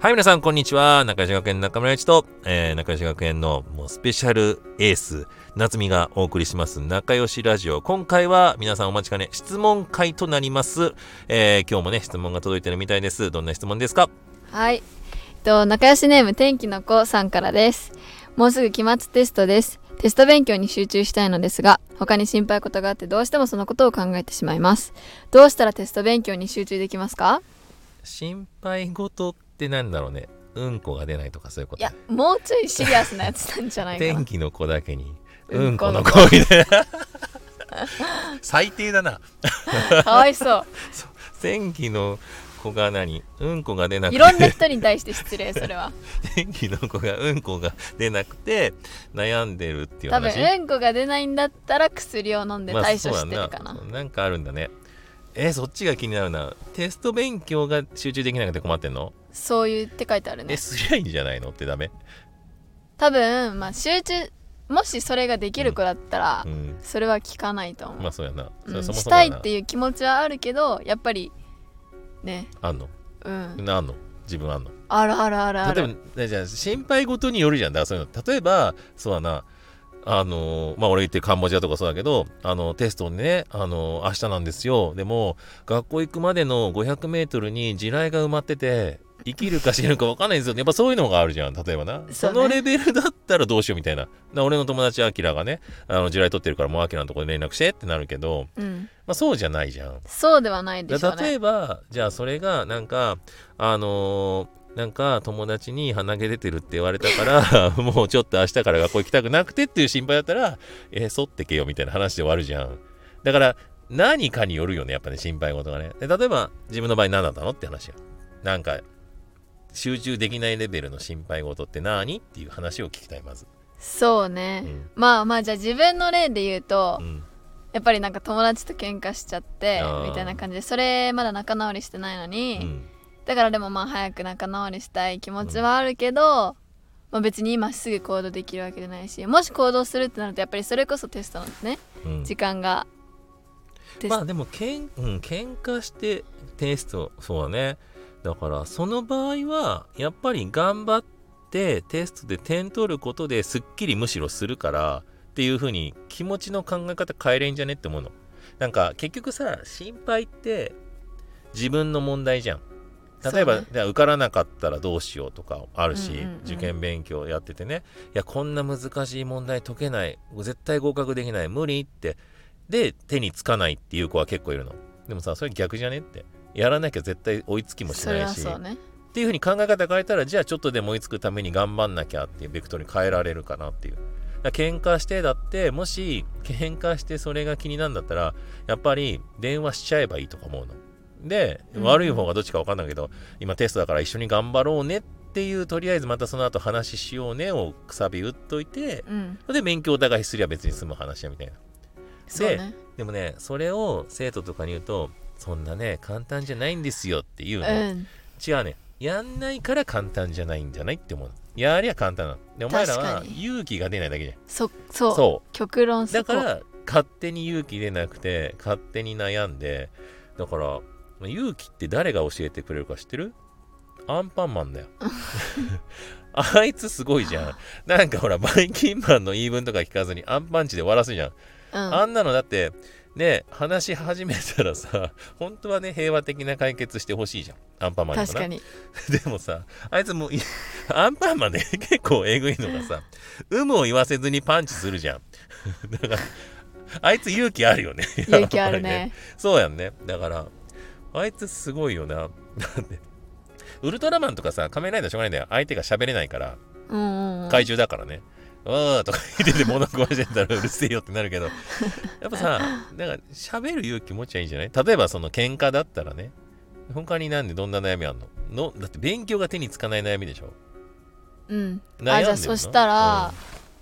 はい、皆さん、こんにちは。仲良し学園中村一と、えー、仲良し学園のもうスペシャルエース、夏美がお送りします仲良しラジオ。今回は皆さんお待ちかね、質問会となります。えー、今日もね、質問が届いてるみたいです。どんな質問ですか？はい。えっと、仲良しネーム天気の子さんからです。もうすぐ期末テストです。テスト勉強に集中したいのですが、他に心配事があってどうしてもそのことを考えてしまいます。どうしたらテスト勉強に集中できますか？心配事ってなんだろうね。うんこが出ないとかそういうこと？いや、もうちょいシリアスなやつなんじゃないかな天。気の子だけに、ううんんこの子子みたいな。最低だな。かわいそう。天気の子が何？うんこが出なくていろんな人に対して失礼、それは。天気の子がうんこが出なくて悩んでるっていう多分、話うんこが出ないんだったら薬を飲んでまあ対処してそうだるかな。なんかあるんだねえそっちが気になるなテスト勉強が集中できなくて困ってんの？そういうって書いてあるね。え。すりゃいいんじゃないのってダメ？多分、まあ集中、もしそれができる子だったら、うん。それは効かないと思う。まあそうやな。うん。したいっていう気持ちはあるけどやっぱりね。あんの？うん。なあんの？自分あんの？あるあるあるあ例えるばじゃあ心配事によるじゃん。だからそういうの。例えばそうだな。あのまあ俺言ってるカンボジアとかそうだけどあのテストねあの明日なんですよ。でも学校行くまでの 500m に地雷が埋まってて生きるか死ぬか分かんないんですよやっぱそういうのがあるじゃん。例えばな。そ,、ね。のレベルだったらどうしようみたいな。な俺の友達アキラがねあの地雷取ってるからもうアキラのところに連絡してってなるけど、うん。まあ、そうじゃないじゃん。そうではないでしょうね。例えばじゃあそれがなんかあのーなんか友達に鼻毛出てるって言われたから もうちょっと明日から学校行きたくなくてっていう心配だったらえー、剃ってけよみたいな話で終わるじゃん。だから何かによるよねやっぱね心配事がね。で例えば自分の場合何だったのって話よなんか集中できないレベルの心配事って何？っていう話を聞きたいまず。そうね、うん。まあまあじゃあ自分の例で言うと、うん。やっぱりなんか友達と喧嘩しちゃってみたいな感じでそれまだ仲直りしてないのに、うん。だからでもまあ早く仲直りしたい気持ちはあるけど、まあ、別に今すぐ行動できるわけじゃないしもし行動するってなるとやっぱりそれこそテストのね。うん。時間が。まあでもけん、うん、喧嘩してテストそうだねだからその場合はやっぱり頑張ってテストで点取ることですっきりむしろするからっていう風に気持ちの考え方変えれんじゃねって思うの。なんか結局さ心配って自分の問題じゃん。例えば、ね。受からなかったらどうしようとかあるし、うんうんうん。受験勉強やっててね。いやこんな難しい問題解けない。絶対合格できない。無理って。で手につかないっていう子は結構いるの。でもさそれ逆じゃねってやらなきゃ絶対追いつきもしないし。ね。っていう風に考え方変えたらじゃあちょっとでも追いつくために頑張んなきゃっていうベクトルに変えられるかなっていう。喧嘩してだってもし喧嘩してそれが気になるんだったらやっぱり電話しちゃえばいいとか思うの。でうん悪い方がどっちか分かんないけど、今テストだから一緒に頑張ろうねっていうとりあえずまたその後話しようねをくさび打っといてうん。で勉強お互いすりゃ別に済む話やみたいな。そうね。でもねそれを生徒とかに言うとそんなね簡単じゃないんですよって言うの、うん。違うね。やんないから簡単じゃないんじゃないって思うの。やりゃ簡単なの。でお前らは勇気が出ないだけじゃん。そそう。そ極論うそこ。だから勝手に勇気出なくて勝手に悩んでだから勇気って誰が教えてくれるか知ってる？アンパンマンだよ。あいつすごいじゃん。なんかほらバイキンマンの言い分とか聞かずにアンパンチで終わらすじゃん。うん。あんなのだって、ね、話し始めたらさ、本当はね、平和的な解決してほしいじゃん。アンパンマンにもな。確かに でもさ、あいつもうい、アンパンマンね、結構えぐいのがさ、有無を言わせずにパンチするじゃん。だから、あいつ勇気あるよね。勇気あるね。そうやんね。だから、あいつすごいよな。ウルトラマンとかさ、仮面ライダーしょうがないんだよ。相手が喋れないから。怪獣だからね。わーとか言ってて物壊してたらうるせえよってなるけど、やっぱさ、なんか喋る勇気持ちゃいいんじゃない？例えばその喧嘩だったらね、他になんでどんな悩みあんの？のだって勉強が手につかない悩みでしょ？うん。悩あじゃあそしたら、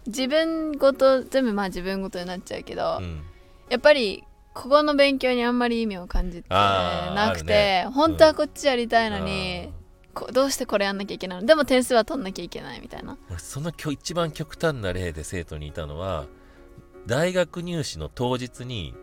自分ごと全部まあ自分ごとになっちゃうけど、うん。うんやっぱりここの勉強にあんまり意味を感じてなくて、ね本当はこっちやりたいのに、こどうしてこれやんなきゃいけないの？でも点数は取んなきゃいけないみたいな。俺その今日一番極端な例で生徒にいたのは大学入試の当日に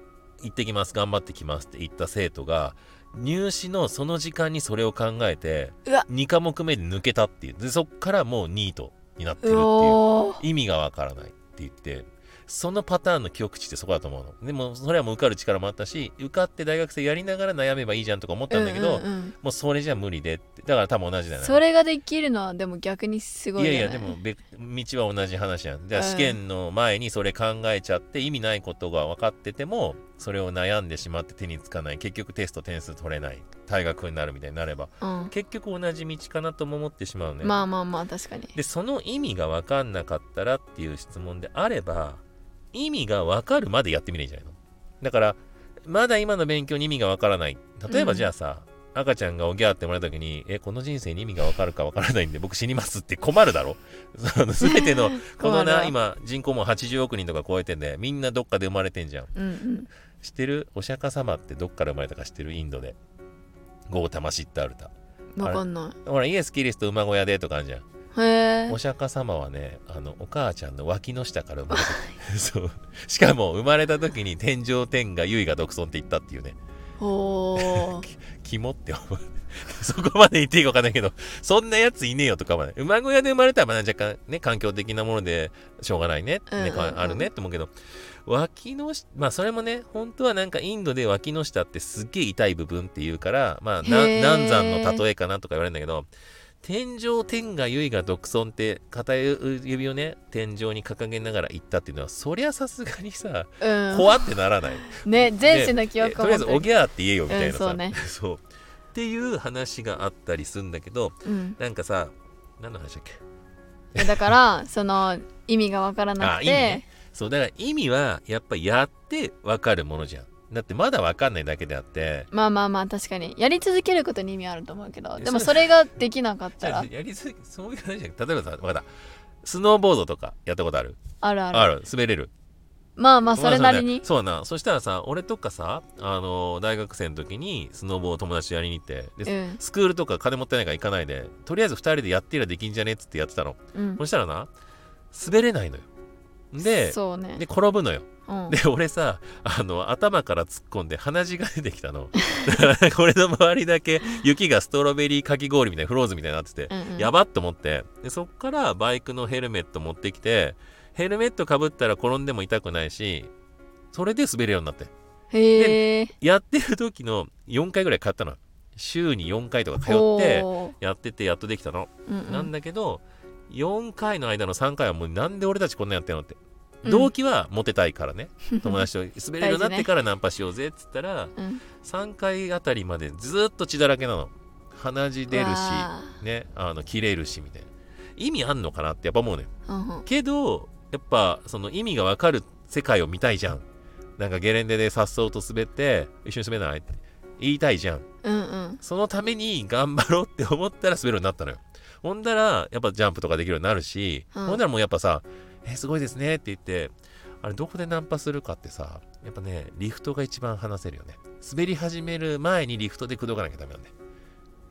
行ってきます頑張ってきますって言った生徒が入試のその時間にそれを考えてうわ。2科目目で抜けたっていう。でそっからもうニートになってるってう。いう意味がわからないって言ってそのパターンの極地ってそこだと思うの。でもそれはもう受かる力もあったし受かって大学生やりながら悩めばいいじゃんとか思ったんだけど、うんうんうん。もうそれじゃ無理でって。だから多分同じだよね。それができるのはでも逆にすごいよね。いやいやでもべ道は同じ話やん。じゃあうん。試験の前にそれ考えちゃって意味ないことが分かっててもそれを悩んでしまって手につかない。結局テスト点数取れない。退学になるみたいになれば。うん。結局同じ道かなとも思ってしまうね、まあまあまあ確かにでその意味が分かんなかったらっていう質問であれば意味が分かるまでやってみれんじゃないの？だからまだ今の勉強に意味が分からない。例えばうん。じゃあさ、赤ちゃんがおぎゃーってもらった時にえこの人生に意味が分かるか分からないんで僕死にますって困るだろ？その全ての このな今人口も80億人とか超えてんでみんなどっかで生まれてんじゃん。うんうん。知ってる？お釈迦様ってどっから生まれたか知ってる？インドで。ゴータマシッタールタわかんなほらイエス・キリスト馬小屋でとかあるじゃんお釈迦様はねあのお母ちゃんの脇の下から生まれてる そう。しかも生まれた時に天上天下唯我独尊って言ったっていうね。おー。肝って思う。そこまで言っていいか分かんないけどそんなやついねえよとかはね馬小屋で生まれたらまあ若干ね環境的なものでしょうがないね,、ねうんうんうん。あるねって思うけど。脇の下まあそれもね本当はなんかインドで脇の下ってすっげえ痛い部分っていうからまあなへー。難産の例えかなとか言われるんだけど天上天下唯我独尊って片指をね天井に掲げながら言ったっていうのはそりゃさすがにさうん。怖ってならない、ね前世の記え憶をとりあえずおぎゃーって言えよみたいなさ、うんそうね。っていう話があったりするんだけどうん。なんかさ何の話だっけ？だから その意味がわからなくあ意味ね。てそうだから意味はやっぱやって分かるものじゃんだってまだ分かんないだけであって。まあまあまあ確かに。やり続けることに意味あると思うけど。えでもそそれができなかったら。やりすぎそういう話じゃん例えばさ分かった。スノーボードとかやったことある？あるある。ある。滑れる？まあまあそれなりに。そうだなそしたらさ俺とかさあの大学生の時にスノボを友達とやりに行って。で、うん。スクールとか金持ってないから行かないで。とりあえず2人でやってりゃできんじゃねっつってやってたの。うん。そしたらな滑れないのよ。でそうね。で転ぶのようん。で俺さあの頭から突っ込んで鼻血が出てきたの。これの周りだけ雪がストロベリーかき氷みたいなフローズみたいになってて、うんうん。やばっと思って。でそっからバイクのヘルメット持ってきてヘルメットかぶったら転んでも痛くないしそれで滑るようになって。へえやってる時の4回ぐらい通ったの。週に4回とか通ってやっててやっとできたの、うんうん。なんだけど4回の間の3回はもうなんで俺たちこんなやってんのって。うん動機はモテたいからね、友達と滑れるようになってからナンパしようぜっつったら、うん。3回あたりまでずっと血だらけなの。鼻血出るしわねあの切れるしみたいな。意味あんのかなってやっぱ思うねーうんうん。けどやっぱその意味がわかる世界を見たいじゃん。なんかゲレンデで颯爽と滑って一緒に滑らないって。言いたいじゃん。うんうん。そのために頑張ろうって思ったら滑るようになったのよ。ほんだらやっぱジャンプとかできるようになるし、うん。ほんだらもうやっぱさ「えすごいですね」って言ってあれどこでナンパするかってさやっぱねリフトが一番話せるよね。滑り始める前にリフトで口説かなきゃダメなんだよ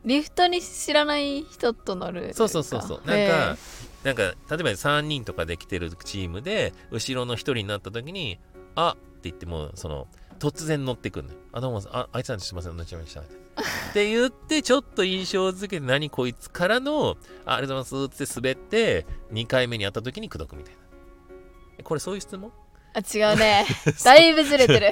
リフトに知らない人と乗るそうそうそうそう。なんへかなんか例えば3人とかで来てるチームで後ろの1人になった時に「あっ」って言ってもその突然乗ってくんのよ。あどうもああいつなんてすいません。乗っちゃいましたって言ってちょっと印象づけて何こいつからのあありがとうございますって滑って2回目に会った時に口説くみたいな。えこれそういう質問？あ違うね。だいぶずれてる。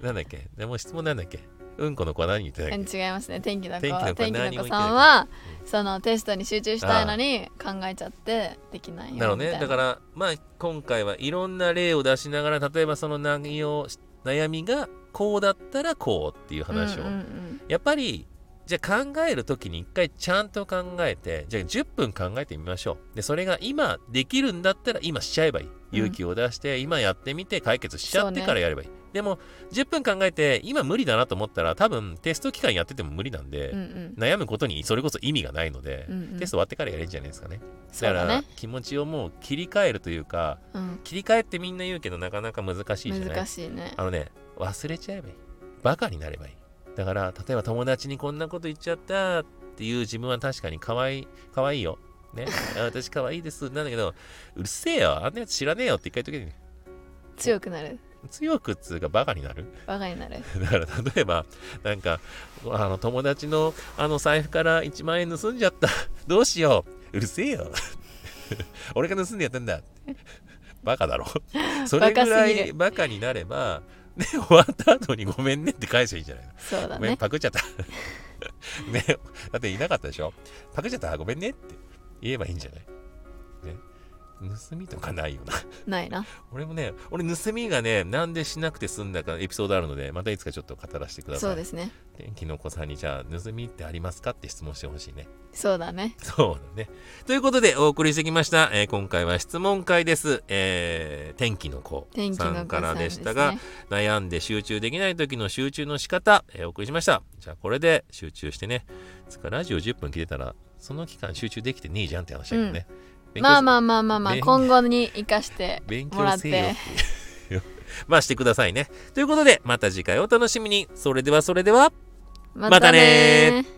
なんだっけ？でも質問なんだっけ？うんこの子は何言ってたっうんけ違いますね。天気の子天気の子さんはそのテストに集中したいのに考えちゃってできないよな。るほどね。だからまあ今回はいろんな例を出しながら例えばその内容悩みがこうだったらこうっていう話を、うんうんうんやっぱりじゃあ考える時に一回ちゃんと考えてじゃあ10分考えてみましょう。でそれが今できるんだったら今しちゃえばいい。うん勇気を出して今やってみて解決しちゃってからやればいい、でも10分考えて今無理だなと思ったら多分テスト期間やってても無理なんで、うんうん。悩むことにそれこそ意味がないので、うんうん。テスト終わってからやれるんじゃないですかね。だから気持ちをもう切り替えるというかうん。切り替えってみんな言うけどなかなか難しいじゃない？難しいね。あのね忘れちゃえばいい。バカになればいい。だから例えば友達にこんなこと言っちゃったっていう自分は確かに可愛い可愛いよね。あ私可愛いです。なんだけどうるせえよ。あんなやつ知らねえよって一回言っとけ。ばいいね強くなる。強くっつうかバカになる。バカになる。だから例えばなんかあの友達のあの財布から1万円盗んじゃった。どうしよう。うるせえよ。俺が盗んでやったんだ。バカだろ。それぐらいバカになればね終わった後にごめんねって返せばいいんじゃないの。そうだごめんねパクっちゃった。ねだっていなかったでしょ。パクっちゃった。ごめんねって言えばいいんじゃない？ね？盗みとかないよなないな 俺もね、俺盗みがね、なんでしなくて済んだかエピソードあるので、またいつかちょっと語らせてください。そうですね天気の子さんに、じゃあ、盗みってありますかって質問してほしいね。そうだねそうだね。ということで、お送りしてきました。えー今回は質問会です。えー天気の子天気の子さんからでしたが、ね悩んで集中できない時の集中の仕方、えーお送りしました。じゃあ、これで集中してね。つか、ラジオ10分聞いてたら、その期間集中できてねえじゃんって話だよね。勉強まあまあまあまあまあ勉今後に生かして 勉もらって。まあしてくださいね。ということで、また次回お楽しみに。それではそれでは。ままたねー